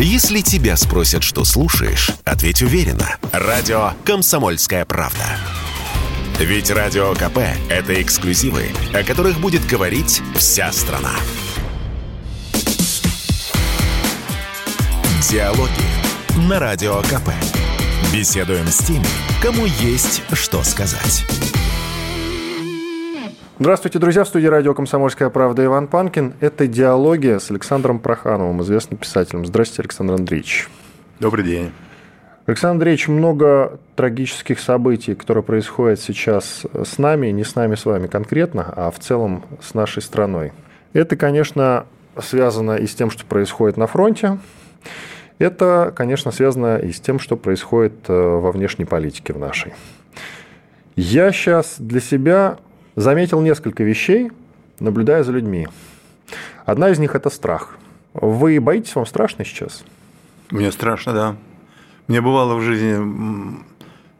Если тебя спросят, что слушаешь, ответь уверенно. Радио «Комсомольская правда». Ведь Радио КП – это эксклюзивы, о которых будет говорить вся страна. Диалоги на Радио КП. Беседуем с теми, кому есть что сказать. Здравствуйте, друзья. В студии радио «Комсомольская правда» Иван Панкин. Это диалоги с Александром Прохановым, известным писателем. Здравствуйте, Александр Андреевич. Добрый день. Александр Андреевич, много трагических событий, которые происходят сейчас с нами, не с нами с вами конкретно, а в целом с нашей страной. Это, конечно, связано и с тем, что происходит на фронте. Это, конечно, связано и с тем, что происходит э, во внешней политике в нашей. Я сейчас для себя заметил несколько вещей, наблюдая за людьми. Одна из них – это страх. Вы боитесь, вам страшно сейчас? Мне страшно, да. Мне бывало в жизни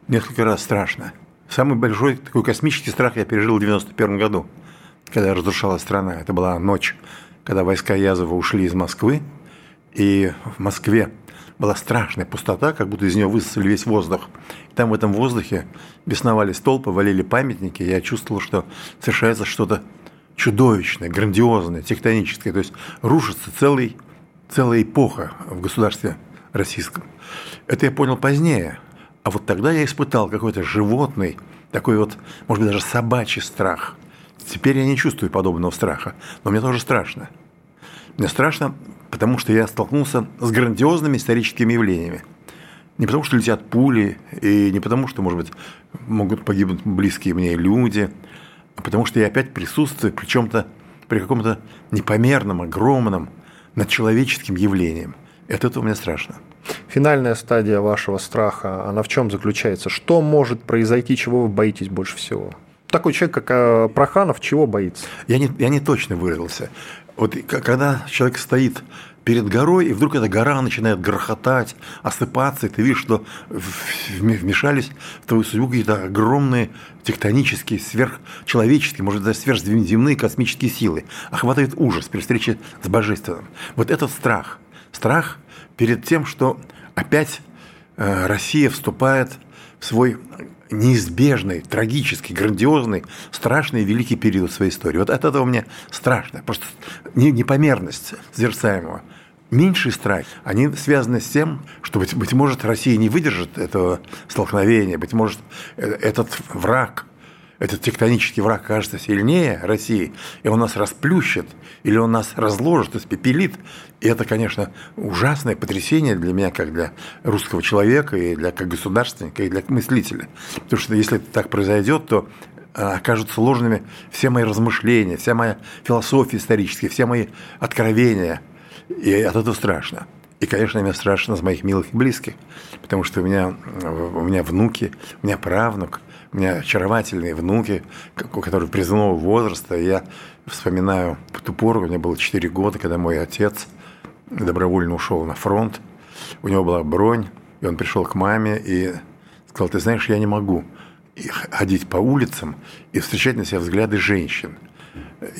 несколько раз страшно. Самый большой такой космический страх я пережил в 91 году, когда разрушалась страна. Это была ночь, когда войска Язова ушли из Москвы, и в Москве была страшная пустота, как будто из нее высосали весь воздух. И там в этом воздухе бесновались толпы, валили памятники. Я чувствовал, что совершается что-то чудовищное, грандиозное, тектоническое. То есть рушится целый, целая эпоха в государстве российском. Это я понял позднее. А вот тогда я испытал какой-то животный, такой вот, может быть, даже собачий страх. Теперь я не чувствую подобного страха, но мне тоже страшно. Мне страшно потому что я столкнулся с грандиозными историческими явлениями. Не потому, что летят пули, и не потому, что, может быть, могут погибнуть близкие мне люди, а потому что я опять присутствую при чем-то, при каком-то непомерном, огромном, над человеческим явлением. Это этого мне страшно. Финальная стадия вашего страха, она в чем заключается? Что может произойти, чего вы боитесь больше всего? Такой человек, как э, Проханов, чего боится? Я не, я не точно выразился. Вот когда человек стоит перед горой, и вдруг эта гора начинает грохотать, осыпаться, и ты видишь, что вмешались в твою судьбу какие-то огромные тектонические, сверхчеловеческие, может даже сверхземные космические силы. Охватывает ужас при встрече с Божественным. Вот этот страх. Страх перед тем, что опять э, Россия вступает в свой неизбежный, трагический, грандиозный, страшный и великий период своей истории. Вот от этого мне страшно, просто непомерность созерцаемого. Меньшие страхи, они связаны с тем, что, быть, быть может, Россия не выдержит этого столкновения, быть может, э, этот враг – этот тектонический враг кажется сильнее России, и он нас расплющит, или он нас разложит, испепелит. И это, конечно, ужасное потрясение для меня, как для русского человека, и для как государственника, и для мыслителя. Потому что если это так произойдет, то а, окажутся ложными все мои размышления, вся моя философия историческая, все мои откровения. И от этого страшно. И, конечно, мне страшно с моих милых и близких, потому что у меня, у меня внуки, у меня правнук – у меня очаровательные внуки, которые призывного возраста. Я вспоминаю ту пору, мне было 4 года, когда мой отец добровольно ушел на фронт. У него была бронь, и он пришел к маме и сказал, ты знаешь, я не могу ходить по улицам и встречать на себя взгляды женщин.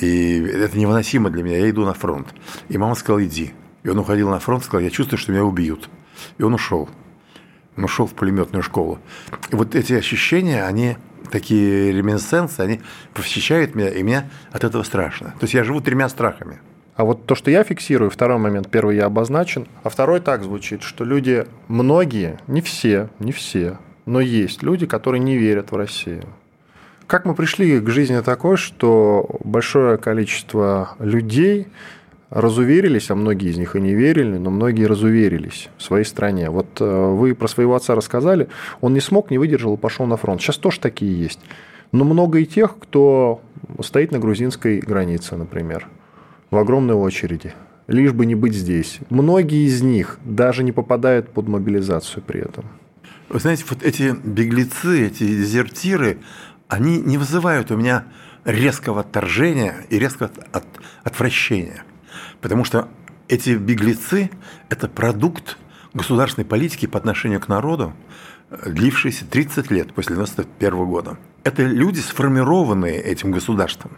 И это невыносимо для меня, я иду на фронт. И мама сказала, иди. И он уходил на фронт, сказал, я чувствую, что меня убьют. И он ушел он ушел в пулеметную школу. И вот эти ощущения, они такие реминесценции, они посещают меня, и мне от этого страшно. То есть я живу тремя страхами. А вот то, что я фиксирую, второй момент, первый я обозначен, а второй так звучит, что люди, многие, не все, не все, но есть люди, которые не верят в Россию. Как мы пришли к жизни такой, что большое количество людей разуверились, а многие из них и не верили, но многие разуверились в своей стране. Вот э, вы про своего отца рассказали, он не смог, не выдержал и пошел на фронт. Сейчас тоже такие есть. Но много и тех, кто стоит на грузинской границе, например, в огромной очереди, лишь бы не быть здесь. Многие из них даже не попадают под мобилизацию при этом. Вы знаете, вот эти беглецы, эти дезертиры, они не вызывают у меня резкого отторжения и резкого от, отвращения. Потому что эти беглецы – это продукт государственной политики по отношению к народу, длившийся 30 лет после 1991 года. Это люди, сформированные этим государством.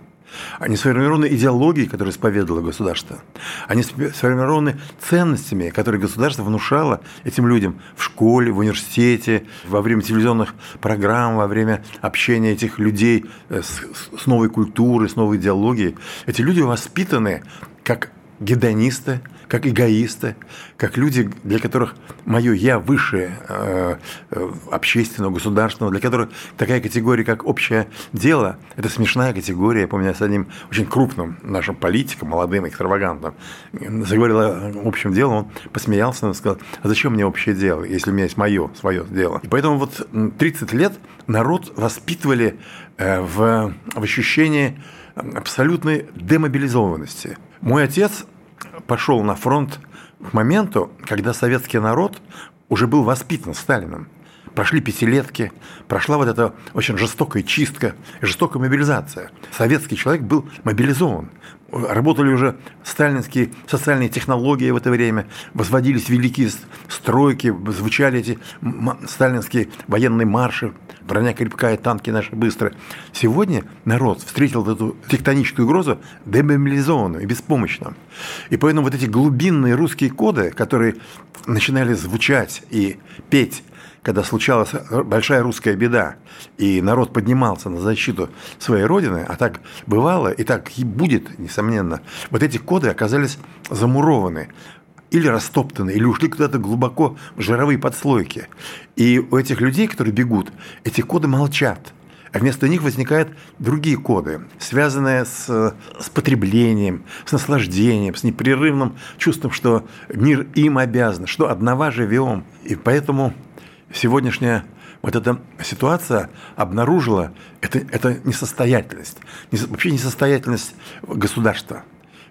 Они сформированы идеологией, которую исповедовало государство. Они сформированы ценностями, которые государство внушало этим людям в школе, в университете, во время телевизионных программ, во время общения этих людей э, с, с новой культурой, с новой идеологией. Эти люди воспитаны как гедонисты, как эгоисты, как люди, для которых мое «я» выше э, э, общественного, государственного, для которых такая категория, как общее дело, это смешная категория. Я помню, я с одним очень крупным нашим политиком, молодым, экстравагантным, заговорил о общем деле, он посмеялся и сказал, а зачем мне общее дело, если у меня есть мое, свое дело. И поэтому вот 30 лет народ воспитывали э, в, в ощущении абсолютной демобилизованности. Мой отец пошел на фронт к моменту, когда советский народ уже был воспитан Сталином. Прошли пятилетки, прошла вот эта очень жестокая чистка, жестокая мобилизация. Советский человек был мобилизован. Работали уже сталинские социальные технологии в это время, возводились великие стройки, звучали эти сталинские военные марши, броня крепкая, танки наши быстрые. Сегодня народ встретил эту тектоническую угрозу демобилизованную и беспомощно. И поэтому вот эти глубинные русские коды, которые начинали звучать и петь когда случалась большая русская беда, и народ поднимался на защиту своей родины, а так бывало, и так и будет, несомненно, вот эти коды оказались замурованы или растоптаны, или ушли куда-то глубоко в жировые подслойки. И у этих людей, которые бегут, эти коды молчат. А вместо них возникают другие коды, связанные с, с потреблением, с наслаждением, с непрерывным чувством, что мир им обязан, что одного живем. И поэтому сегодняшняя вот эта ситуация обнаружила это, это несостоятельность, вообще несостоятельность государства.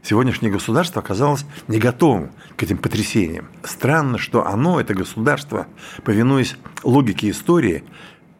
Сегодняшнее государство оказалось не готовым к этим потрясениям. Странно, что оно, это государство, повинуясь логике истории,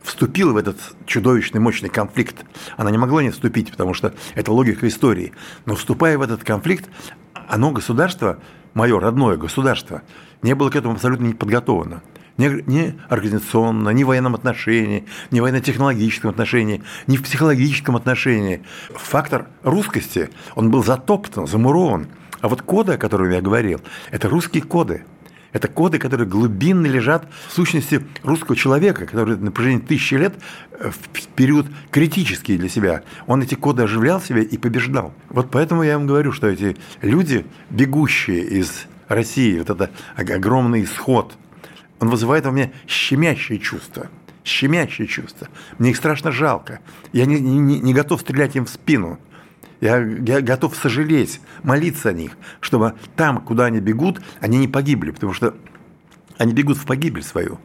вступило в этот чудовищный мощный конфликт. Она не могла не вступить, потому что это логика истории. Но вступая в этот конфликт, оно, государство, мое родное государство, не было к этому абсолютно не подготовлено ни, ни организационно, ни в военном отношении, ни в военно-технологическом отношении, ни в психологическом отношении. Фактор русскости, он был затоптан, замурован. А вот коды, о которых я говорил, это русские коды. Это коды, которые глубинно лежат в сущности русского человека, который на протяжении тысячи лет э, в период критический для себя, он эти коды оживлял себя и побеждал. Вот поэтому я вам говорю, что эти люди, бегущие из России, вот это огромный исход – он вызывает во мне щемящее чувство. Щемящее чувство. Мне их страшно жалко. Я не, не, не готов стрелять им в спину. Я, я готов сожалеть, молиться о них, чтобы там, куда они бегут, они не погибли, потому что они бегут в погибель свою.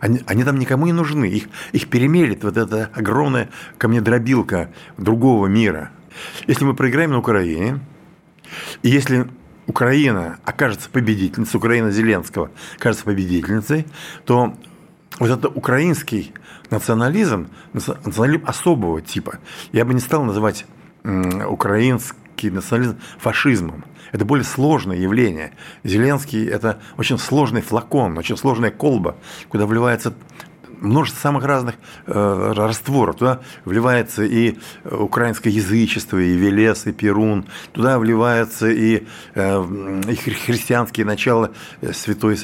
Они, они там никому не нужны. Их, их перемелит вот эта огромная камнедробилка другого мира. Если мы проиграем на Украине, и если Украина окажется победительницей, Украина Зеленского окажется победительницей, то вот это украинский национализм, национализм особого типа, я бы не стал называть украинский национализм фашизмом. Это более сложное явление. Зеленский – это очень сложный флакон, очень сложная колба, куда вливается множество самых разных э, растворов. Туда вливается и украинское язычество, и Велес, и Перун. Туда вливается и, э, и христианские начала э, Святой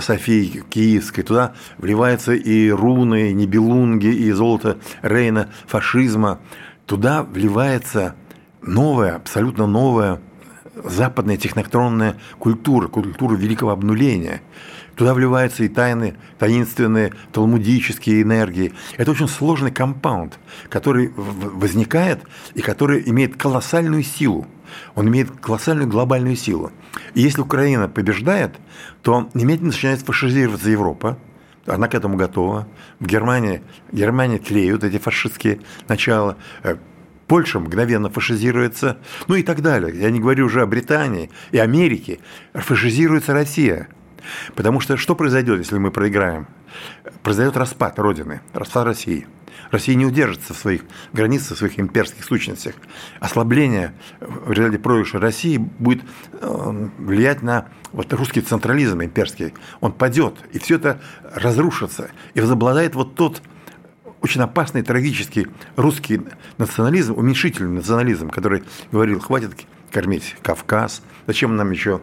Софии Киевской. Туда вливается и руны, и небелунги, и золото Рейна, фашизма. Туда вливается новая, абсолютно новая западная технотронная культура, культура великого обнуления – Туда вливаются и тайны, таинственные талмудические энергии. Это очень сложный компаунд, который возникает и который имеет колоссальную силу. Он имеет колоссальную глобальную силу. И если Украина побеждает, то немедленно начинает фашизироваться Европа, она к этому готова. В Германии, Германии тлеют эти фашистские начала. Польша мгновенно фашизируется, ну и так далее. Я не говорю уже о Британии и Америке. Фашизируется Россия – Потому что что произойдет, если мы проиграем? Произойдет распад Родины, распад России. Россия не удержится в своих границах, в своих имперских сущностях. Ослабление в результате проигрыша России будет э, влиять на вот русский централизм имперский. Он падет, и все это разрушится. И возобладает вот тот очень опасный, трагический русский национализм, уменьшительный национализм, который говорил, хватит кормить Кавказ, зачем нам еще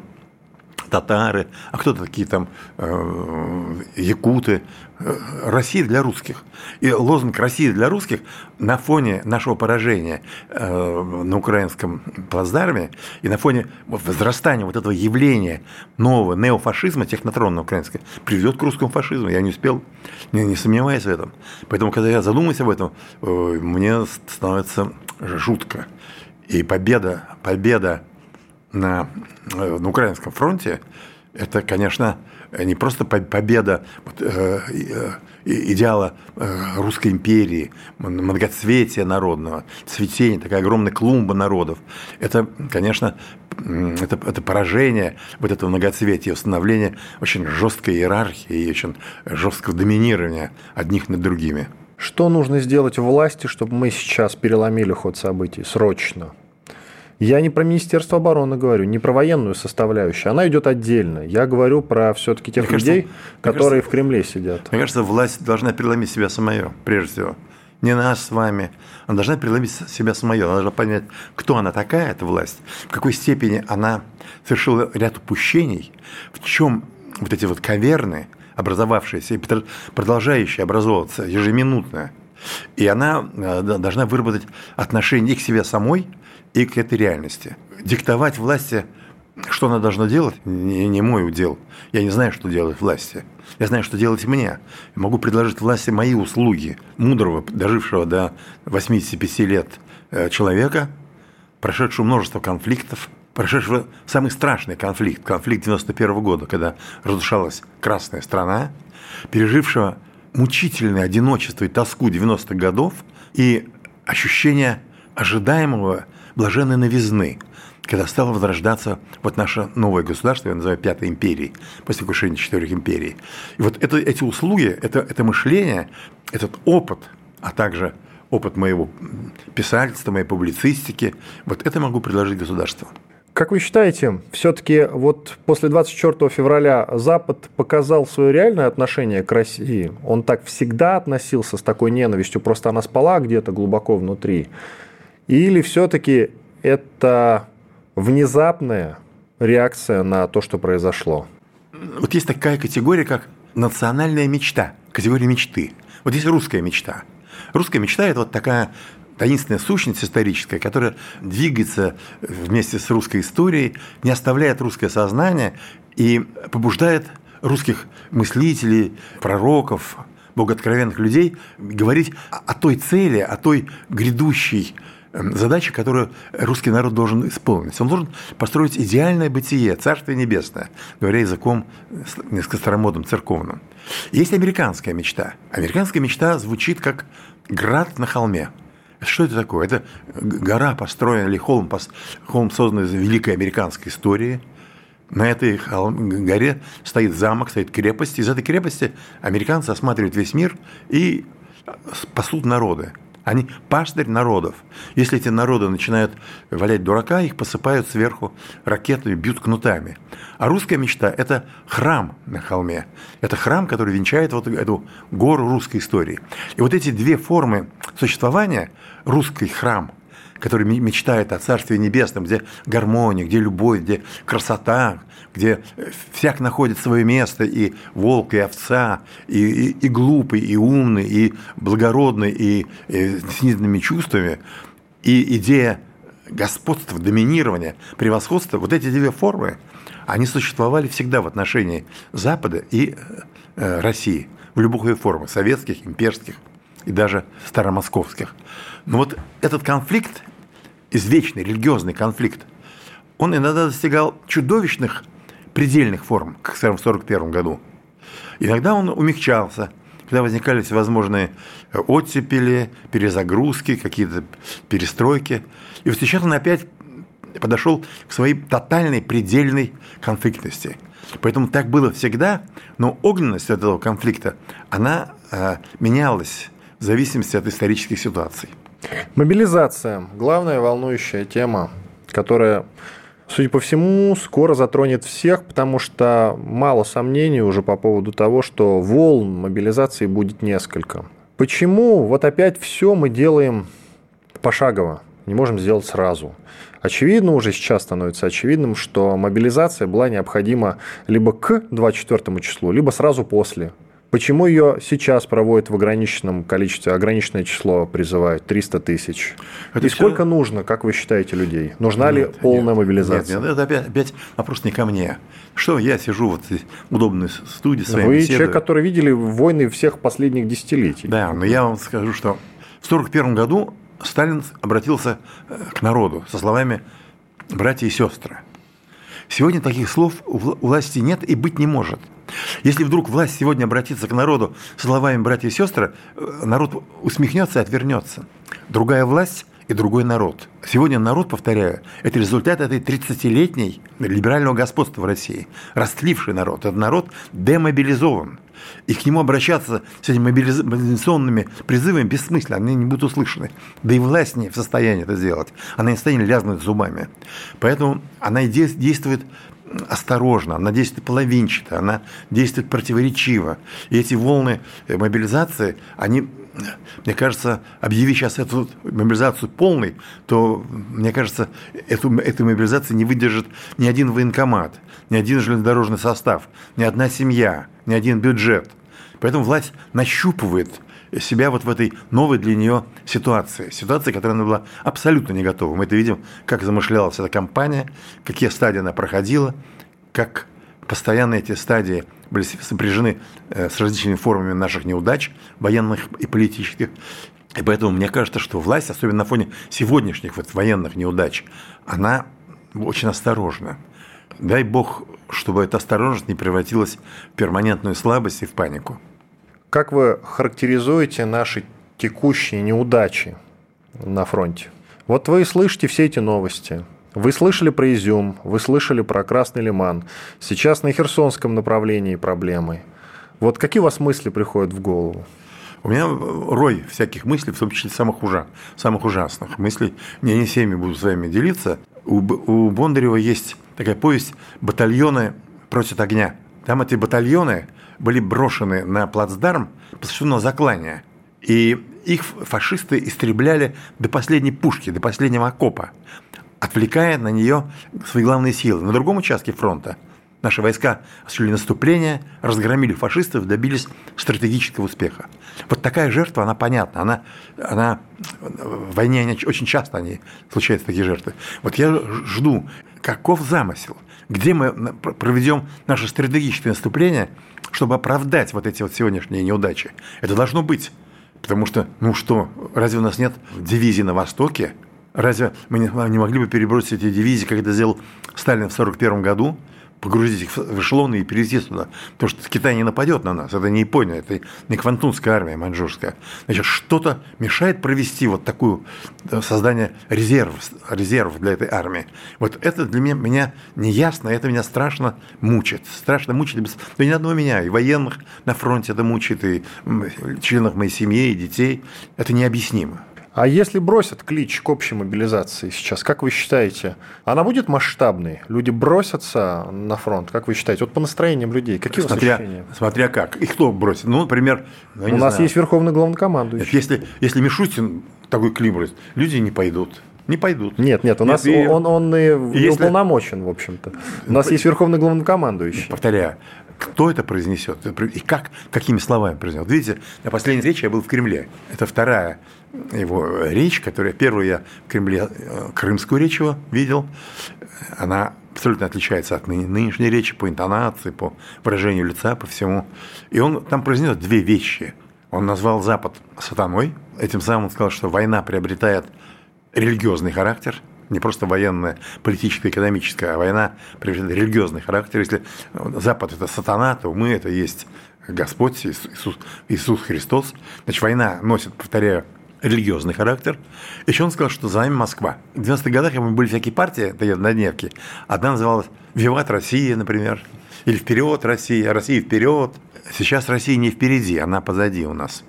татары, а кто-то такие там э, якуты. Э, Россия для русских. И лозунг «Россия для русских» на фоне нашего поражения э, на украинском плацдарме и на фоне возрастания вот этого явления нового неофашизма, технотронного украинского, приведет к русскому фашизму. Я не успел, не, не сомневаюсь в этом. Поэтому, когда я задумаюсь об этом, мне становится жутко. И победа, победа на, э, на Украинском фронте, это, конечно, не просто победа э, э, идеала русской империи, многоцветия народного, цветения, такая огромная клумба народов. Это, конечно, это, это поражение вот этого многоцветия, установление очень жесткой иерархии и очень жесткого доминирования одних над другими. Что нужно сделать власти, чтобы мы сейчас переломили ход событий срочно? Я не про Министерство обороны говорю, не про военную составляющую. Она идет отдельно. Я говорю про все-таки тех мне людей, кажется, которые кажется, в Кремле сидят. Мне кажется, власть должна переломить себя самое, прежде всего. Не нас с вами. Она должна переломить себя самое. Она должна понять, кто она такая, эта власть, в какой степени она совершила ряд упущений, в чем вот эти вот каверны, образовавшиеся и продолжающие образовываться ежеминутно. И она э, должна выработать отношение к себе самой, и к этой реальности. Диктовать власти, что она должна делать, не, не мой удел. Я не знаю, что делать власти. Я знаю, что делать мне. Могу предложить власти мои услуги, мудрого, дожившего до 85 лет э, человека, прошедшего множество конфликтов, прошедшего самый страшный конфликт, конфликт 91 года, когда разрушалась Красная страна, пережившего мучительное одиночество и тоску 90-х годов и ощущение ожидаемого блаженной новизны, когда стало возрождаться вот наше новое государство, я называю Пятой империей, после крушения четырех империй. И вот это, эти услуги, это, это мышление, этот опыт, а также опыт моего писательства, моей публицистики, вот это могу предложить государству. Как вы считаете, все-таки вот после 24 февраля Запад показал свое реальное отношение к России? Он так всегда относился с такой ненавистью, просто она спала где-то глубоко внутри? Или все-таки это внезапная реакция на то, что произошло? Вот есть такая категория, как национальная мечта, категория мечты. Вот есть русская мечта. Русская мечта – это вот такая таинственная сущность историческая, которая двигается вместе с русской историей, не оставляет русское сознание и побуждает русских мыслителей, пророков, богооткровенных людей говорить о той цели, о той грядущей Эм, задача, которую русский народ должен исполнить. Он должен построить идеальное бытие, Царствие Небесное, говоря языком несколько старомодным, церковным. Есть американская мечта. Американская мечта звучит как «град на холме». Что это такое? Это гора построена или холм, холм создан из великой американской истории. На этой горе стоит замок, стоит крепость. Из этой крепости американцы осматривают весь мир и спасут народы. Они пастырь народов. Если эти народы начинают валять дурака, их посыпают сверху ракетами, бьют кнутами. А русская мечта – это храм на холме. Это храм, который венчает вот эту гору русской истории. И вот эти две формы существования – русский храм – который мечтает о Царстве Небесном, где гармония, где любовь, где красота, где э, всяк находит свое место, и волк, и овца, и, и, и глупый, и умный, и благородный, и, и с низменными чувствами, и идея господства, доминирования, превосходства, вот эти две формы, они существовали всегда в отношении Запада и э, России в любых формах, советских, имперских и даже старомосковских. Но вот этот конфликт, извечный религиозный конфликт, он иногда достигал чудовищных предельных форм, как, в 1941 году. Иногда он умягчался, когда возникали всевозможные оттепели, перезагрузки, какие-то перестройки. И вот сейчас он опять подошел к своей тотальной, предельной конфликтности. Поэтому так было всегда, но огненность этого конфликта, она э, менялась в зависимости от исторических ситуаций. Мобилизация – главная волнующая тема, которая, судя по всему, скоро затронет всех, потому что мало сомнений уже по поводу того, что волн мобилизации будет несколько. Почему вот опять все мы делаем пошагово, не можем сделать сразу? Очевидно, уже сейчас становится очевидным, что мобилизация была необходима либо к 24 числу, либо сразу после. Почему ее сейчас проводят в ограниченном количестве, ограниченное число призывают, 300 тысяч? Это И все... сколько нужно, как вы считаете, людей? Нужна нет, ли полная нет, мобилизация? Нет, нет, это опять, опять вопрос не ко мне. Что я сижу вот в удобной студии с Вы беседой. человек, который видели войны всех последних десятилетий. Да, но я вам скажу, что в 1941 году Сталин обратился э, к народу со словами «братья и сестры». Сегодня таких слов у власти нет и быть не может. Если вдруг власть сегодня обратится к народу словами «братья и сестры», э, народ усмехнется и отвернется. Другая власть и другой народ. Сегодня народ, повторяю, это результат этой 30-летней либерального господства в России. Растливший народ. Этот народ демобилизован. И к нему обращаться с этими мобилизационными призывами бессмысленно, они не будут услышаны. Да и власть не в состоянии это сделать. Она не в состоянии лязнуть зубами. Поэтому она и действует осторожно, она действует половинчато, она действует противоречиво. И эти волны мобилизации, они мне кажется, объяви сейчас эту мобилизацию полной, то, мне кажется, эту, эту мобилизацию не выдержит ни один военкомат, ни один железнодорожный состав, ни одна семья, ни один бюджет. Поэтому власть нащупывает себя вот в этой новой для нее ситуации. Ситуации, которой она была абсолютно не готова. Мы это видим, как замышлялась эта кампания, какие стадии она проходила, как постоянно эти стадии были сопряжены э, с различными формами наших неудач, военных и политических. И поэтому мне кажется, что власть, особенно на фоне сегодняшних вот военных неудач, она очень осторожна. Дай бог, чтобы эта осторожность не превратилась в перманентную слабость и в панику. Как вы характеризуете наши текущие неудачи на фронте? Вот вы слышите все эти новости. Вы слышали про Изюм, вы слышали про Красный Лиман. Сейчас на Херсонском направлении проблемы. Вот какие у вас мысли приходят в голову? У меня рой всяких мыслей, в том числе самых, ужа, самых ужасных мыслей. Я не всеми буду с вами делиться. У, у Бондарева есть такая повесть «Батальоны просят огня». Там эти батальоны были брошены на плацдарм посвященного заклания. И их фашисты истребляли до последней пушки, до последнего окопа отвлекая на нее свои главные силы. На другом участке фронта наши войска осуществили наступление, разгромили фашистов, добились стратегического успеха. Вот такая жертва, она понятна. Она, она, в войне очень часто они, случаются такие жертвы. Вот я жду, каков замысел, где мы проведем наше стратегическое наступление, чтобы оправдать вот эти вот сегодняшние неудачи. Это должно быть. Потому что, ну что, разве у нас нет дивизии на Востоке, Разве мы не могли бы перебросить эти дивизии, как это сделал Сталин в 1941 году, погрузить их в эшелоны и перевести сюда. Потому что Китай не нападет на нас. Это не Япония, это не Квантунская армия маньчжурская. Значит, что-то мешает провести вот такое э, создание резервов, резервов для этой армии. Вот это для меня, меня не ясно, это меня страшно мучит. Страшно мучит. Да не одного меня, и военных на фронте это мучит, и членов моей семьи, и детей. Это необъяснимо. А если бросят клич к общей мобилизации сейчас, как вы считаете, она будет масштабной? Люди бросятся на фронт, как вы считаете? Вот по настроениям людей, какие смотря, у вас ощущения? Смотря как. И кто бросит? Ну, например... Ну, у нас знаю. есть верховный главнокомандующий. Если, если Мишустин такой клим бросит, люди не пойдут. Не пойдут. Нет, нет, у нас нет, он, он, и если... уполномочен, в общем-то. У нас есть верховный главнокомандующий. Повторяю, кто это произнесет и как, какими словами произнесет. Видите, на последней речи я был в Кремле. Это вторая его речь, которая первую я в Кремле, э, крымскую речь его видел. Она абсолютно отличается от нынешней речи по интонации, по выражению лица, по всему. И он там произнес две вещи. Он назвал Запад сатаной, этим самым он сказал, что война приобретает религиозный характер – не просто военная, политическая, экономическая, а война приобретает религиозный характер. Если Запад – это сатана, то мы – это есть Господь, Иисус, Иисус Христос. Значит, война носит, повторяю, религиозный характер. Еще он сказал, что за нами Москва. В 90-х годах мы были всякие партии, такие однодневки. Одна называлась «Виват Россия», например, или «Вперед Россия», «Россия вперед». Сейчас Россия не впереди, она позади у нас.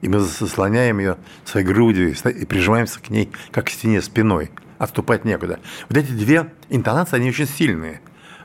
И мы заслоняем ее своей грудью и прижимаемся к ней, как к стене спиной – отступать некуда. Вот эти две интонации, они очень сильные.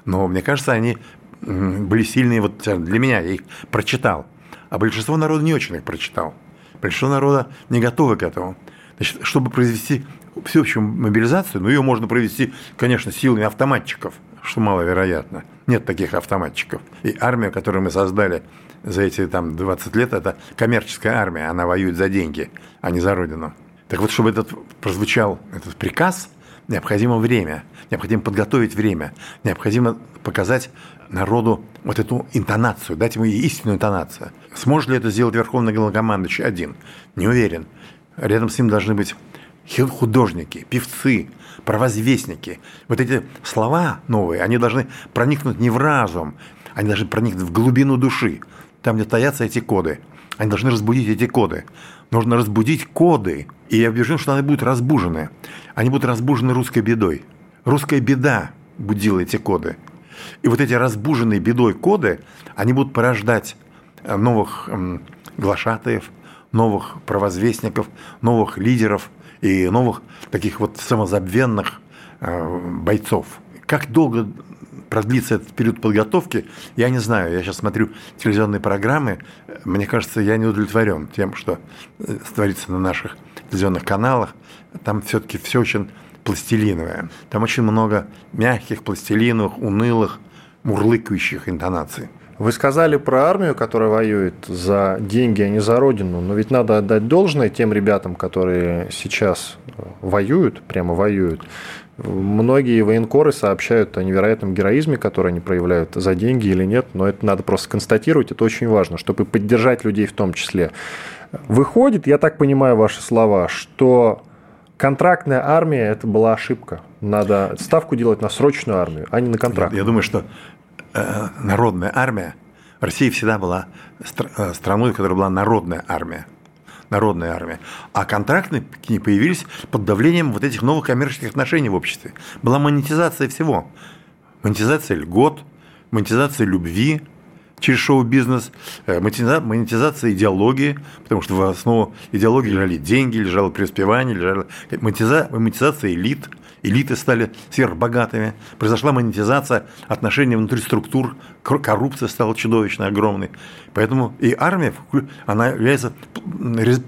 Но мне кажется, они были сильные вот для меня, я их прочитал. А большинство народа не очень их прочитал. Большинство народа не готовы к этому. Значит, чтобы произвести всеобщую мобилизацию, ну, ее можно провести, конечно, силами автоматчиков, что маловероятно. Нет таких автоматчиков. И армия, которую мы создали за эти там, 20 лет, это коммерческая армия, она воюет за деньги, а не за родину. Так вот, чтобы этот прозвучал этот приказ, необходимо время, необходимо подготовить время, необходимо показать народу вот эту интонацию, дать ему истинную интонацию. Сможет ли это сделать Верховный Главнокомандующий один? Не уверен. Рядом с ним должны быть художники, певцы, провозвестники. Вот эти слова новые, они должны проникнуть не в разум, они должны проникнуть в глубину души, там, где таятся эти коды. Они должны разбудить эти коды. Нужно разбудить коды. И я убежден, что они будут разбужены. Они будут разбужены русской бедой. Русская беда будила эти коды. И вот эти разбуженные бедой коды, они будут порождать э, новых глашатаев, новых провозвестников, новых лидеров и новых таких вот самозабвенных э, бойцов. Как долго продлится этот период подготовки, я не знаю. Я сейчас смотрю телевизионные программы, мне кажется, я не удовлетворен тем, что э, творится на наших телевизионных каналах. Там все-таки все очень пластилиновое. Там очень много мягких, пластилиновых, унылых, мурлыкающих интонаций. Вы сказали про армию, которая воюет за деньги, а не за родину. Но ведь надо отдать должное тем ребятам, которые сейчас воюют, прямо воюют. Многие военкоры сообщают о невероятном героизме, который они проявляют за деньги или нет, но это надо просто констатировать, это очень важно, чтобы поддержать людей в том числе. Выходит, я так понимаю ваши слова, что контрактная армия – это была ошибка. Надо ставку делать на срочную армию, а не на контракт. Я думаю, что э, народная армия, Россия всегда была э, страной, которая была народная армия народная армия. А контрактные к ней появились под давлением вот этих новых коммерческих отношений в обществе. Была монетизация всего. Монетизация льгот, монетизация любви через шоу-бизнес, э, монетизация идеологии, потому что в основу идеологии лежали деньги, лежало преуспевание, лежала монетизация элит – элиты стали сверхбогатыми, произошла монетизация отношений внутри структур, коррупция стала чудовищно огромной. Поэтому и армия, она является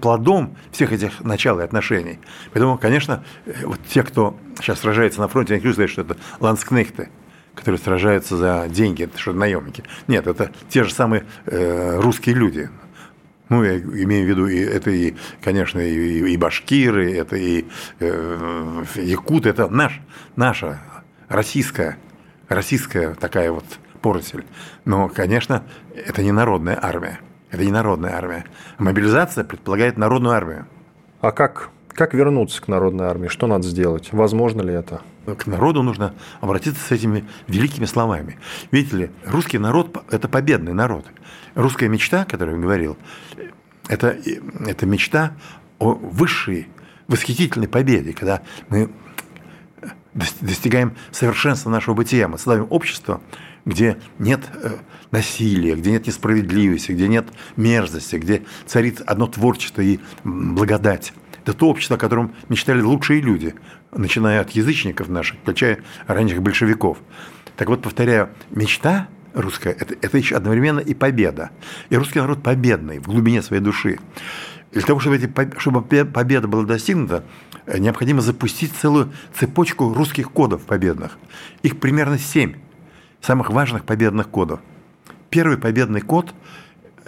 плодом всех этих начал и отношений. Поэтому, конечно, вот те, кто сейчас сражается на фронте, я не хочу что это ланскнехты, которые сражаются за деньги, это что, наемники. Нет, это те же самые э, русские люди, ну, я имею в виду, и, это и, конечно, и, и башкиры, это и э, якуты, это наш, наша российская, российская такая вот поросль. Но, конечно, это не народная армия. Это не народная армия. Мобилизация предполагает народную армию. А как, как вернуться к народной армии? Что надо сделать? Возможно ли это? К народу нужно обратиться с этими великими словами. Видите ли, русский народ – это победный народ. Русская мечта, о которой я говорил, это, это мечта о высшей, восхитительной победе, когда мы достигаем совершенства нашего бытия, мы создаем общество, где нет э, насилия, где нет несправедливости, где нет мерзости, где царит одно творчество и благодать. Это то общество, о котором мечтали лучшие люди, начиная от язычников наших, включая ранних большевиков. Так вот, повторяю, мечта русская это, это еще одновременно и победа. И русский народ победный в глубине своей души. И для того, чтобы, эти, чтобы победа была достигнута, необходимо запустить целую цепочку русских кодов победных. Их примерно семь самых важных победных кодов. Первый победный код,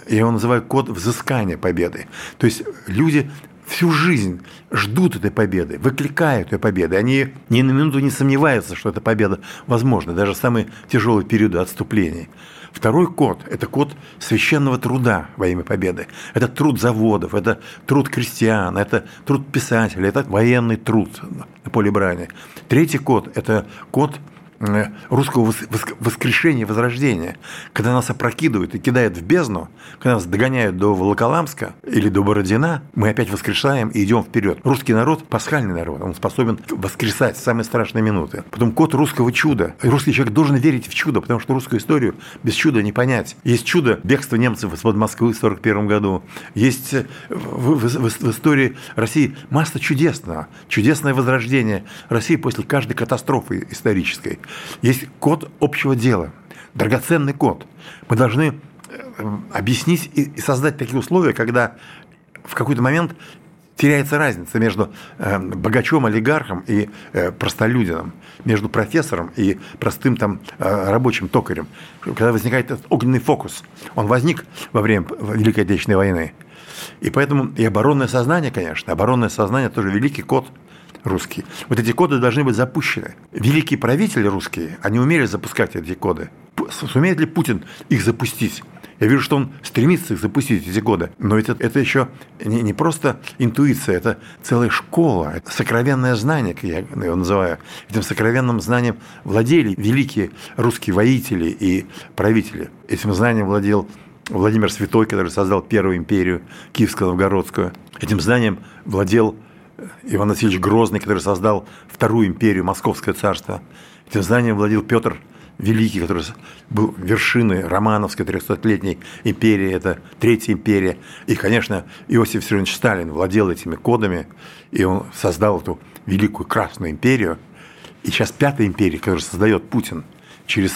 я его называю код взыскания победы. То есть люди всю жизнь ждут этой победы, выкликают этой победы. Они ни на минуту не сомневаются, что эта победа возможна, даже в самые тяжелые периоды отступлений. Второй код – это код священного труда во имя победы. Это труд заводов, это труд крестьян, это труд писателей, это военный труд на поле брани. Третий код – это код – русского воскрешения, возрождения, когда нас опрокидывают и кидают в бездну, когда нас догоняют до Волоколамска или до Бородина, мы опять воскрешаем и идем вперед. Русский народ – пасхальный народ, он способен воскресать в самые страшные минуты. Потом код русского чуда. русский человек должен верить в чудо, потому что русскую историю без чуда не понять. Есть чудо бегства немцев из-под Москвы в 1941 году. Есть э, в, в, в, в истории России масса чудесного. Чудесное возрождение России после каждой катастрофы исторической. Есть код общего дела, драгоценный код. Мы должны э, объяснить и создать такие условия, когда в какой-то момент теряется разница между э, богачом, олигархом и э, простолюдином, между профессором и простым там э, рабочим токарем. Когда возникает этот огненный фокус, он возник во время Великой Отечественной войны. И поэтому и оборонное сознание, конечно, оборонное сознание тоже великий код русский. Вот эти коды должны быть запущены. Великие правители русские, они умели запускать эти коды. Сумеет ли Путин их запустить? Я вижу, что он стремится их запустить эти годы. Но это, это еще не, не просто интуиция, это целая школа, это сокровенное знание, как я его называю. Этим сокровенным знанием владели великие русские воители и правители. Этим знанием владел Владимир Святой, который создал первую империю Киевско-Новгородскую. Этим знанием владел Иван Васильевич Грозный, который создал вторую империю, Московское царство. Этим знанием владел Петр великий, который был вершиной Романовской 300-летней империи, это Третья империя. И, конечно, Иосиф Виссарионович Сталин владел этими кодами, и он создал эту великую Красную империю. И сейчас Пятая империя, которую создает Путин, через,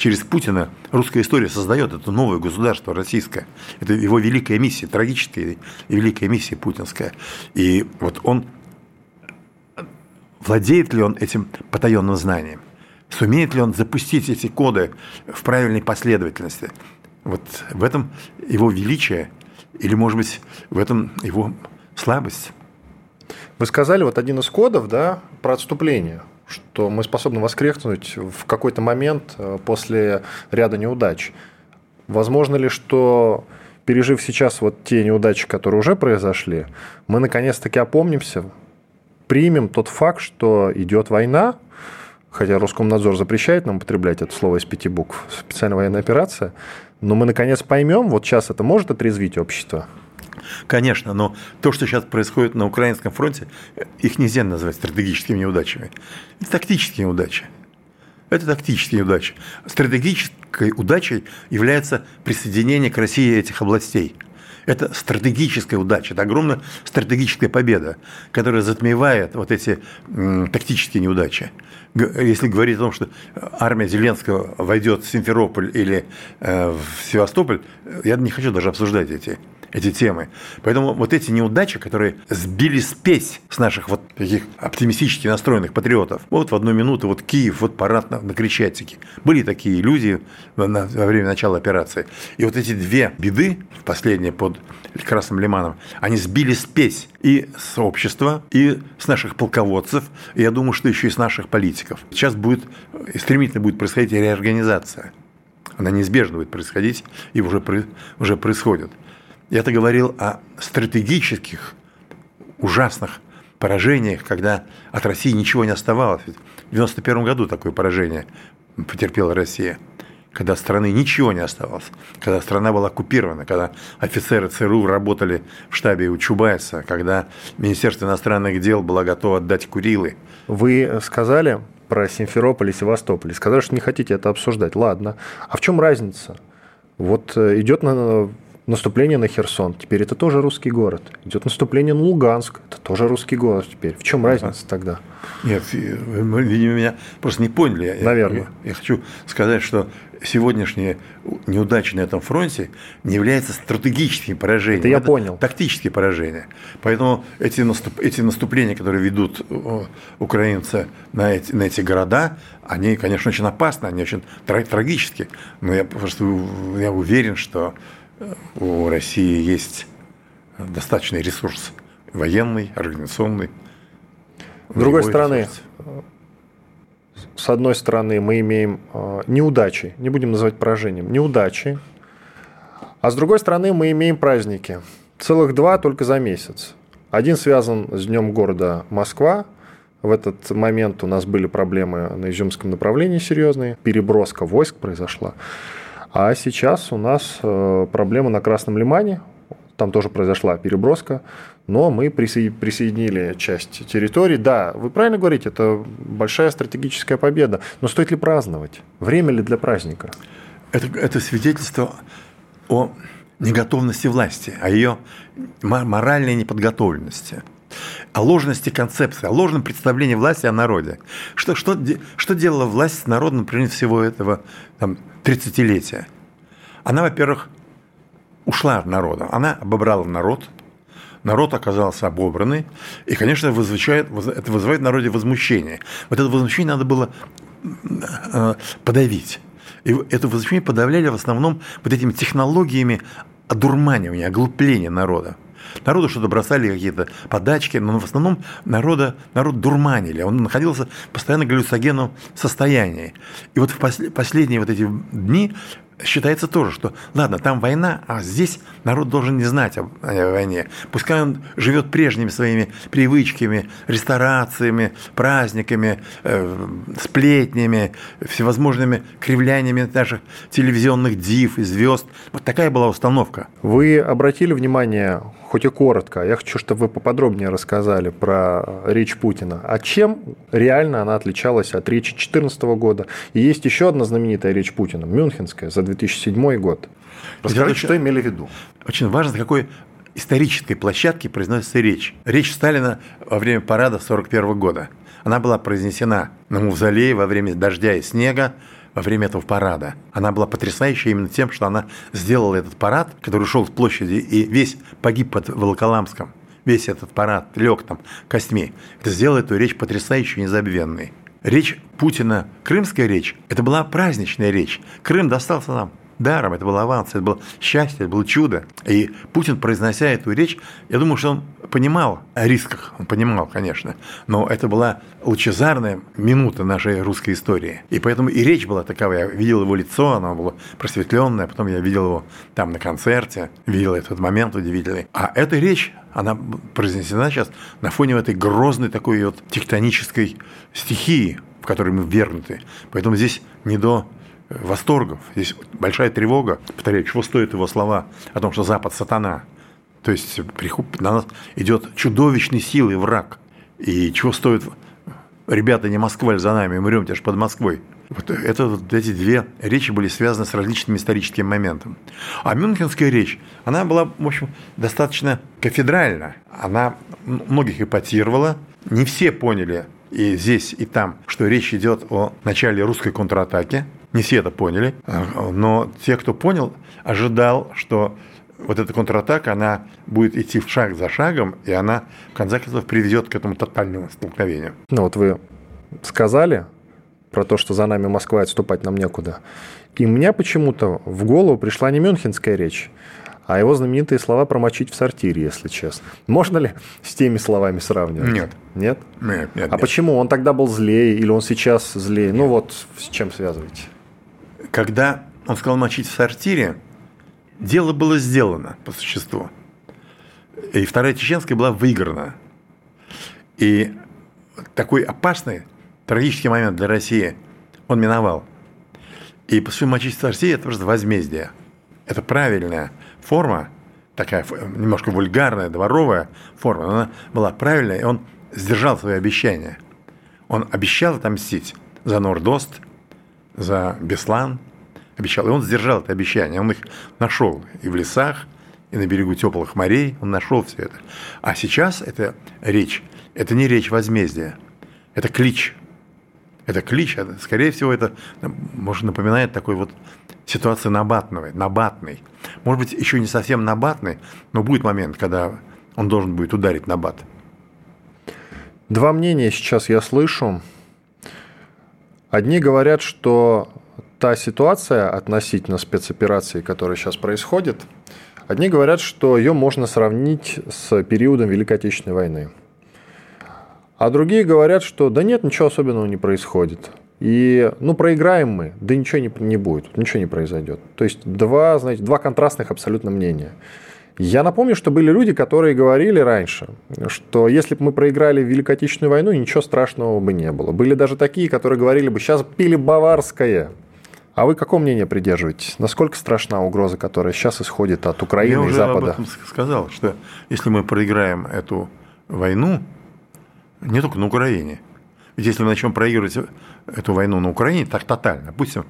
через Путина русская история создает это новое государство российское. Это его великая миссия, трагическая и великая миссия путинская. И вот он владеет ли он этим потаенным знанием? Сумеет ли он запустить эти коды в правильной последовательности? Вот в этом его величие, или, может быть, в этом его слабость. Вы сказали вот один из кодов, да, про отступление, что мы способны воскреснуть в какой-то момент э, после ряда неудач. Возможно ли, что пережив сейчас вот те неудачи, которые уже произошли, мы наконец-таки опомнимся, примем тот факт, что идет война, хотя Роскомнадзор запрещает нам употреблять это слово из пяти букв, специальная военная операция, но мы наконец поймем, вот сейчас это может отрезвить общество? Конечно, но то, что сейчас происходит на украинском фронте, их нельзя назвать стратегическими неудачами. Это тактические неудачи. Это тактические неудачи. Стратегической удачей является присоединение к России этих областей – это стратегическая удача, это огромная стратегическая победа, которая затмевает вот эти тактические неудачи. Если говорить о том, что армия Зеленского войдет в Симферополь или э, в Севастополь, я не хочу даже обсуждать эти эти темы. Поэтому вот эти неудачи, которые сбили спесь с наших вот таких оптимистически настроенных патриотов. Вот в одну минуту вот Киев, вот парад на, на Крещатике. Были такие люди во время начала операции. И вот эти две беды, последние под Красным Лиманом, они сбили спесь и с общества, и с наших полководцев, и я думаю, что еще и с наших политиков. Сейчас будет, стремительно будет происходить реорганизация. Она неизбежно будет происходить и уже, уже происходит. Я-то говорил о стратегических, ужасных поражениях, когда от России ничего не оставалось. Ведь в 1991 году такое поражение потерпела Россия, когда страны ничего не оставалось, когда страна была оккупирована, когда офицеры ЦРУ работали в штабе у Чубайса, когда Министерство иностранных дел было готово отдать Курилы. Вы сказали про Симферополь и Севастополь, сказали, что не хотите это обсуждать. Ладно. А в чем разница? Вот э, идет на наступление на Херсон, теперь это тоже русский город. Идет наступление на Луганск, это тоже русский город теперь. В чем разница тогда? Нет, вы, видимо, меня просто не поняли. Наверное. Я, я хочу сказать, что сегодняшние неудачи на этом фронте не являются стратегическими поражениями. Это я это понял. Тактические поражения. Поэтому эти, наступ, эти наступления, которые ведут украинцы на эти, на эти города, они, конечно, очень опасны, они очень трагические. Но я просто я уверен, что у России есть достаточный ресурс военный, организационный. С другой стороны, ресурс. с одной стороны, мы имеем э, неудачи, не будем называть поражением, неудачи, а с другой стороны, мы имеем праздники. Целых два только за месяц. Один связан с Днем города Москва. В этот момент у нас были проблемы на Изюмском направлении серьезные. Переброска войск произошла. А сейчас у нас э, проблема на Красном Лимане. Там тоже произошла переброска, но мы присоединили часть территории. Да, вы правильно говорите, это большая стратегическая победа. Но стоит ли праздновать? Время ли для праздника? Это, это свидетельство о неготовности власти, о ее моральной неподготовленности о ложности концепции, о ложном представлении власти о народе. Что, что, что делала власть с народом, например, всего этого там, 30-летия? Она, во-первых, ушла от народа. Она обобрала народ, народ оказался обобранный, и, конечно, вызывает, это вызывает в народе возмущение. Вот это возмущение надо было э, подавить. И это возмущение подавляли в основном вот этими технологиями одурманивания, оглупления народа. Народу что-то бросали какие-то подачки, но в основном народа, народ дурманили. Он находился постоянно в галлюцогенном состоянии. И вот в последние вот эти дни считается тоже, что ладно, там война, а здесь народ должен не знать о, войне. Пускай он живет прежними своими привычками, ресторациями, праздниками, э, сплетнями, всевозможными кривляниями наших телевизионных див и звезд. Вот такая была установка. Вы обратили внимание, хоть и коротко, я хочу, чтобы вы поподробнее рассказали про речь Путина. А чем реально она отличалась от речи 2014 года? И есть еще одна знаменитая речь Путина, Мюнхенская, за 2007 год. Расскажите, что имели в виду. Очень важно, какой исторической площадке произносится речь. Речь Сталина во время парада 1941 года. Она была произнесена на Мавзолее во время дождя и снега, во время этого парада. Она была потрясающая именно тем, что она сделала этот парад, который шел с площади и весь погиб под Волоколамском. Весь этот парад лег там костьми. Это сделало эту речь потрясающей, незабвенной. Речь Путина, крымская речь, это была праздничная речь. Крым достался нам даром, это был аванс, это было счастье, это было чудо. И Путин, произнося эту речь, я думаю, что он понимал о рисках, он понимал, конечно, но это была лучезарная минута нашей русской истории. И поэтому и речь была такова, я видел его лицо, оно было просветленное, потом я видел его там на концерте, видел этот момент удивительный. А эта речь, она произнесена сейчас на фоне этой грозной такой вот тектонической стихии, в которой мы ввергнуты. Поэтому здесь не до восторгов, здесь большая тревога. Повторяю, чего стоят его слова о том, что Запад – сатана. То есть на нас идет чудовищной силой враг. И чего стоит ребята, не Москва за нами, умрем аж под Москвой. Вот это, вот эти две речи были связаны с различными историческими моментами. А Мюнхенская речь, она была, в общем, достаточно кафедральна. Она многих эпатировала. Не все поняли и здесь, и там, что речь идет о начале русской контратаки. Не все это поняли, но те, кто понял, ожидал, что вот эта контратака, она будет идти шаг за шагом, и она, в конце концов, приведет к этому тотальному столкновению. Ну вот вы сказали про то, что за нами Москва отступать нам некуда. И у меня почему-то в голову пришла не мюнхенская речь, а его знаменитые слова промочить в сортире, если честно. Можно ли с теми словами сравнивать? Нет. Нет? Нет, нет. А нет. почему? Он тогда был злее или он сейчас злее? Ну нет. Ну вот с чем связываете? Когда он сказал мочить в сортире, дело было сделано по существу. И Вторая Чеченская была выиграна. И такой опасный, трагический момент для России он миновал. И по сути мочить в сортире – это просто возмездие. Это правильная форма, такая немножко вульгарная, дворовая форма, но она была правильная, и он сдержал свои обещания. Он обещал отомстить за Нордост, за Беслан, обещал. И он сдержал это обещание. Он их нашел и в лесах, и на берегу теплых морей. Он нашел все это. А сейчас это речь, это не речь возмездия, это клич. Это клич, скорее всего, это может напоминает такой вот ситуацию набатной, набатной. Может быть, еще не совсем набатной, но будет момент, когда он должен будет ударить набат. Два мнения сейчас я слышу. Одни говорят, что та ситуация относительно спецоперации, которая сейчас происходит, одни говорят, что ее можно сравнить с периодом Великой Отечественной войны. А другие говорят, что да нет, ничего особенного не происходит. И, ну, проиграем мы, да ничего не, не будет, ничего не произойдет. То есть два, знаете, два контрастных абсолютно мнения. Я напомню, что были люди, которые говорили раньше, что если бы мы проиграли Великую Отечественную войну, ничего страшного бы не было. Были даже такие, которые говорили бы, сейчас пили баварское. А вы какого мнения придерживаетесь? Насколько страшна угроза, которая сейчас исходит от Украины Я и уже Запада? Я об этом сказал, что если мы проиграем эту войну, не только на Украине, ведь если мы начнем проигрывать эту войну на Украине так тотально, допустим,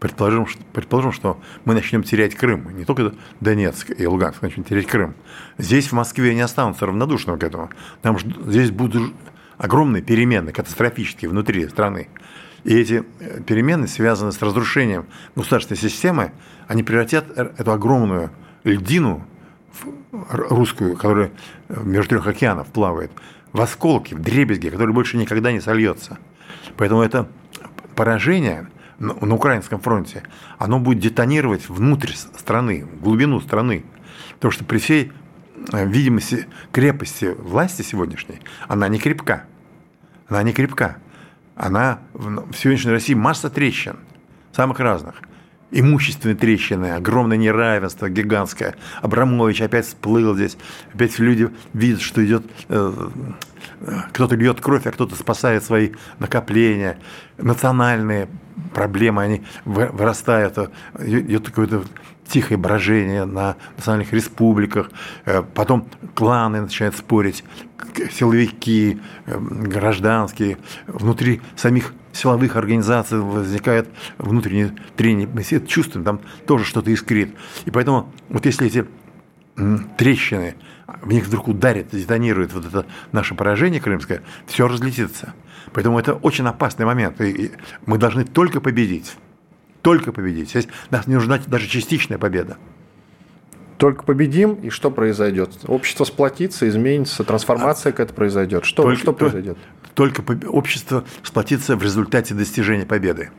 предположим, что, предположим, что мы начнем терять Крым, не только Донецк и Луганск, начнем терять Крым. Здесь, в Москве, не останутся равнодушными к этому. Там здесь будут огромные перемены, катастрофические внутри страны. И эти э, перемены, связанные с разрушением государственной системы, они превратят эту огромную льдину русскую, которая между трех океанов плавает, в осколки, в дребезги, который больше никогда не сольется. Поэтому это поражение на украинском фронте, оно будет детонировать внутрь страны, в глубину страны. Потому что при всей э, видимости крепости власти сегодняшней, она не крепка. Она не крепка. Она в сегодняшней России масса трещин, самых разных имущественные трещины, огромное неравенство гигантское. Абрамович опять всплыл здесь, опять люди видят, что идет э, кто-то льет кровь, а кто-то спасает свои накопления. Национальные проблемы, они вырастают, идет какое-то тихое брожение на национальных республиках, э, потом кланы начинают спорить, силовики, э, гражданские, внутри самих силовых организаций возникает внутреннее трение. Мы все это чувствуем, там тоже что-то искрит. И поэтому вот если эти трещины, в них вдруг ударит, детонирует вот это наше поражение крымское, все разлетится. Поэтому это очень опасный момент. И мы должны только победить. Только победить. Здесь нас не нужна даже частичная победа. Только победим, и что произойдет? Общество сплотится, изменится, трансформация какая-то произойдет. Что, только, что произойдет? Только общество сплотится в результате достижения победы.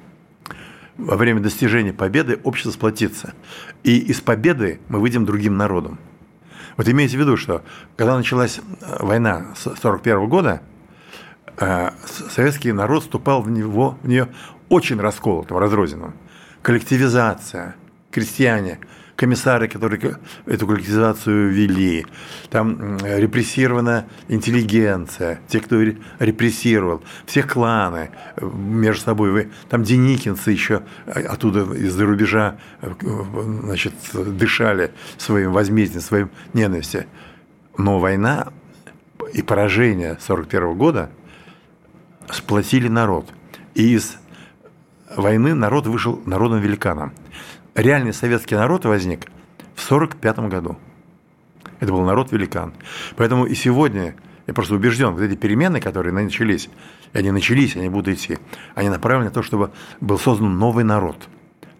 Во время достижения победы общество сплотится. И из победы мы выйдем другим народом. Вот имейте в виду, что когда началась э, война с 1941 года, э, советский народ вступал в, него, в нее очень расколотым, разрозненным. Коллективизация, крестьяне – комиссары, которые эту коллективизацию вели, там репрессирована интеллигенция, те, кто репрессировал, все кланы э, между собой, вы, там деникинцы еще э, оттуда из-за рубежа э, значит, дышали своим возмездием, своим ненавистью. Но война и поражение 1941 года сплотили народ. И из войны народ вышел народом-великаном реальный советский народ возник в 1945 году. Это был народ-великан. Поэтому и сегодня я просто убежден, вот эти перемены, которые начались, и они начались, они будут идти, они направлены на то, чтобы был создан новый народ.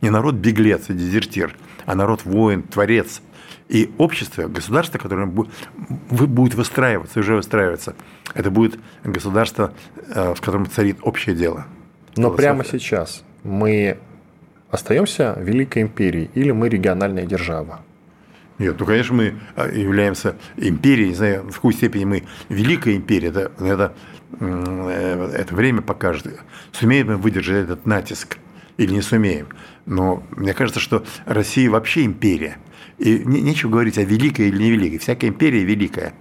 Не народ-беглец и дезертир, а народ-воин, творец. И общество, государство, которое будет выстраиваться, уже выстраивается, это будет государство, э, в котором царит общее дело. Но прямо сейчас мы остаемся великой империей или мы региональная держава? Нет, ну, конечно, мы а, являемся империей, не знаю, в какой степени мы великая империя, это, это, э, это время покажет, сумеем мы выдержать этот натиск или не сумеем. Но мне кажется, что Россия вообще империя. И нечего говорить о великой или невеликой. Всякая империя великая.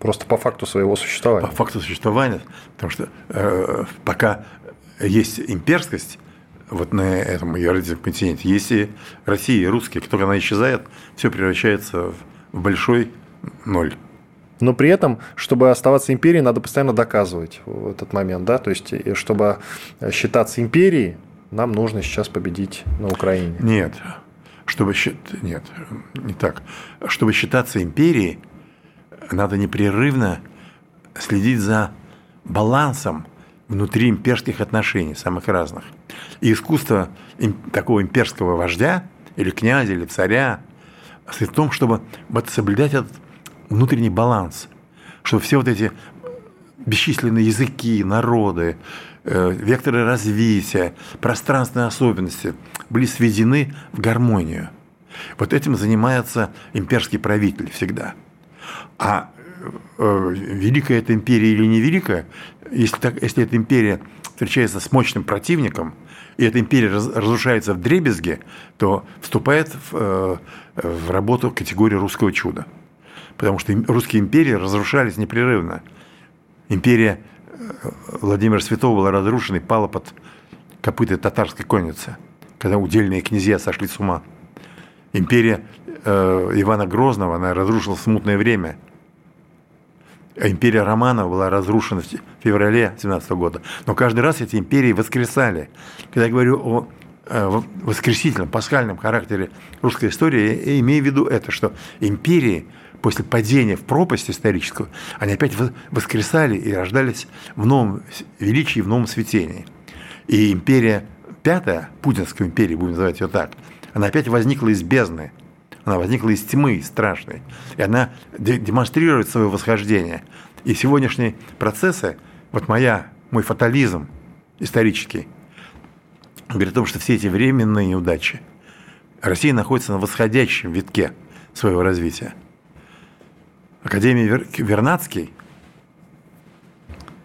Просто по факту своего существования. По факту существования. Потому что э, пока есть имперскость, вот на этом евразийском континенте. Если Россия и русские, как только она исчезает, все превращается в большой ноль. Но при этом, чтобы оставаться империей, надо постоянно доказывать в этот момент, да, то есть, чтобы считаться империей, нам нужно сейчас победить на Украине. Нет, чтобы нет, не так. Чтобы считаться империей, надо непрерывно следить за балансом внутри имперских отношений, самых разных. И искусство такого имперского вождя, или князя, или царя, состоит в том, чтобы вот соблюдать этот внутренний баланс, чтобы все вот эти бесчисленные языки, народы, э, векторы развития, пространственные особенности были сведены в гармонию. Вот этим занимается имперский правитель всегда. А великая эта империя или не великая, если, так, если эта империя встречается с мощным противником, и эта империя разрушается в дребезге, то вступает в, э, в работу категория русского чуда. Потому что русские империи разрушались непрерывно. Империя э, Владимира Святого была разрушена и пала под копыты татарской конницы, когда удельные князья сошли с ума. Империя э, Ивана Грозного, она разрушилась в смутное время – империя Романов была разрушена в феврале 17 года. Но каждый раз эти империи воскресали. Когда я говорю о э, воскресительном, пасхальном характере русской истории, я имею в виду это, что империи после падения в пропасть историческую, они опять воскресали и рождались в новом величии, в новом цветении. И империя пятая, Путинская империя, будем называть ее так, она опять возникла из бездны. Она возникла из тьмы страшной. И она демонстрирует свое восхождение. И сегодняшние процессы, вот моя, мой фатализм исторический, говорит о том, что все эти временные неудачи, Россия находится на восходящем витке своего развития. Академия Вернадский,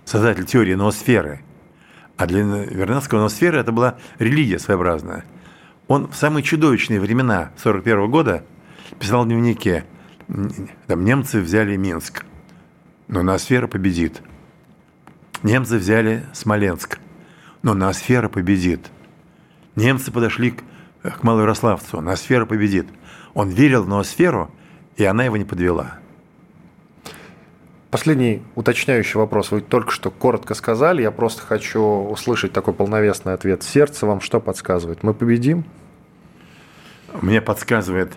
создатель теории ноосферы, а для Вернадского ноосфера это была религия своеобразная. Он в самые чудовищные времена 1941 года писал в дневнике, там, немцы взяли Минск, но ноосфера победит. Немцы взяли Смоленск, но ноосфера победит. Немцы подошли к, к Малоярославцу, ноосфера победит. Он верил в ноосферу, и она его не подвела. Последний уточняющий вопрос. Вы только что коротко сказали. Я просто хочу услышать такой полновесный ответ. Сердце вам что подсказывает? Мы победим? Мне подсказывает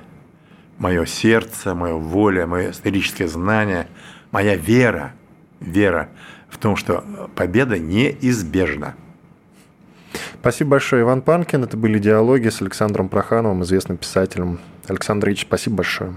мое сердце, моя воля, мое историческое знание, моя вера, вера в том, что победа неизбежна. Спасибо большое, Иван Панкин. Это были диалоги с Александром Прохановым, известным писателем. Александр Ильич, спасибо большое.